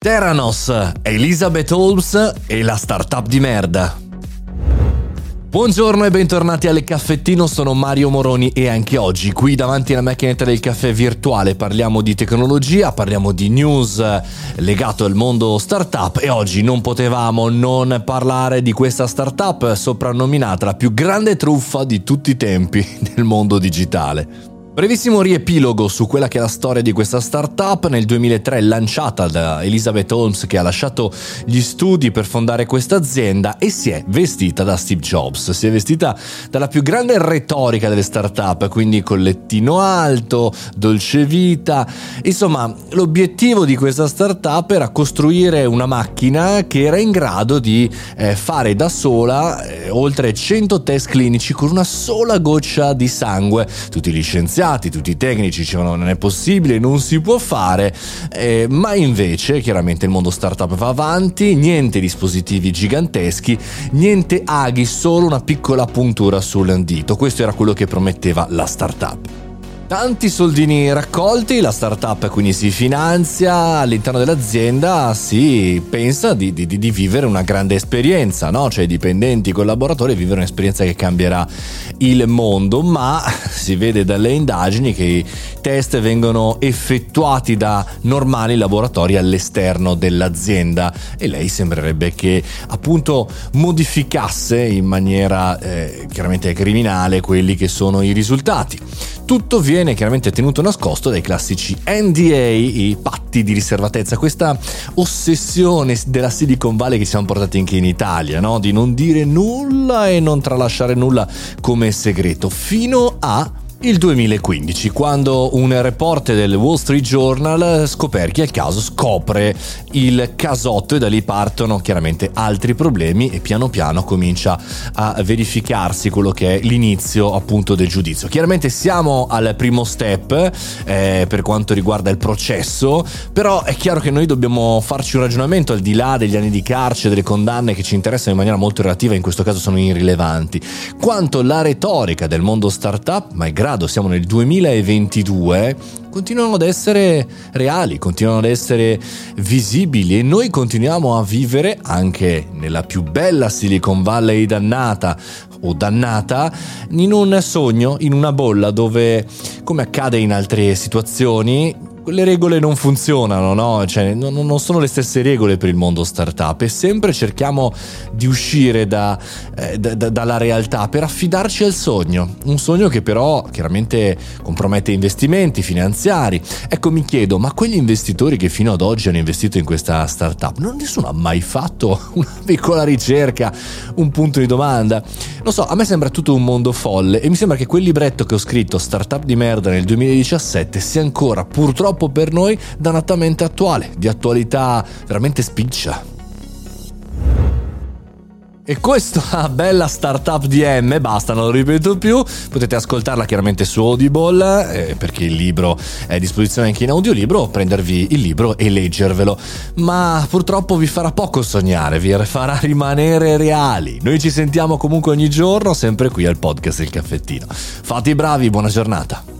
Theranos, Elizabeth Holmes e la startup di merda. Buongiorno e bentornati alle Caffettino, sono Mario Moroni e anche oggi qui davanti alla macchinetta del caffè virtuale parliamo di tecnologia, parliamo di news legato al mondo startup e oggi non potevamo non parlare di questa startup soprannominata la più grande truffa di tutti i tempi nel mondo digitale. Brevissimo riepilogo su quella che è la storia di questa startup, nel 2003 lanciata da Elizabeth Holmes che ha lasciato gli studi per fondare questa azienda e si è vestita da Steve Jobs, si è vestita dalla più grande retorica delle startup, quindi collettino alto, dolce vita, insomma l'obiettivo di questa startup era costruire una macchina che era in grado di eh, fare da sola eh, oltre 100 test clinici con una sola goccia di sangue, tutti gli scienziati scienziati, tutti i tecnici dicevano non è possibile, non si può fare, eh, ma invece chiaramente il mondo startup va avanti, niente dispositivi giganteschi, niente aghi, solo una piccola puntura sul dito. Questo era quello che prometteva la startup. Tanti soldini raccolti, la startup quindi si finanzia, all'interno dell'azienda si pensa di, di, di vivere una grande esperienza, no? cioè i dipendenti, i collaboratori vivere un'esperienza che cambierà il mondo, ma si vede dalle indagini che i test vengono effettuati da normali laboratori all'esterno dell'azienda e lei sembrerebbe che appunto modificasse in maniera eh, chiaramente criminale quelli che sono i risultati. Tutto viene chiaramente tenuto nascosto dai classici NDA, i patti di riservatezza, questa ossessione della Silicon Valley che siamo portati anche in Italia, no? di non dire nulla e non tralasciare nulla come segreto, fino a il 2015, quando un reporter del Wall Street Journal scoperchia il caso, scopre il casotto e da lì partono chiaramente altri problemi e piano piano comincia a verificarsi quello che è l'inizio appunto del giudizio. Chiaramente siamo al primo step eh, per quanto riguarda il processo, però è chiaro che noi dobbiamo farci un ragionamento al di là degli anni di carcere, delle condanne che ci interessano in maniera molto relativa, in questo caso sono irrilevanti, quanto la retorica del mondo startup, ma è grave malgrado siamo nel 2022, continuano ad essere reali, continuano ad essere visibili e noi continuiamo a vivere anche nella più bella Silicon Valley dannata o dannata in un sogno, in una bolla dove, come accade in altre situazioni, le regole non funzionano, no? Cioè, non, non, sono le stesse regole per il mondo startup e sempre cerchiamo di uscire da, eh, da, da, dalla realtà per affidarci al sogno. Un sogno che però chiaramente compromette investimenti finanziari. Ecco, mi chiedo, ma quegli investitori che fino ad oggi hanno investito in questa startup, non nessuno ha mai fatto una piccola ricerca, un punto di domanda? Non so, a me sembra tutto un mondo folle e mi sembra che quel libretto che ho scritto, Startup di merda, nel 2017, sia ancora purtroppo purtroppo per noi dannatamente attuale, di attualità veramente spiccia. E questa bella startup DM, basta, non lo ripeto più, potete ascoltarla chiaramente su Audible, eh, perché il libro è a disposizione anche in audiolibro, prendervi il libro e leggervelo. Ma purtroppo vi farà poco sognare, vi farà rimanere reali. Noi ci sentiamo comunque ogni giorno, sempre qui al podcast Il Caffettino. Fate i bravi, buona giornata.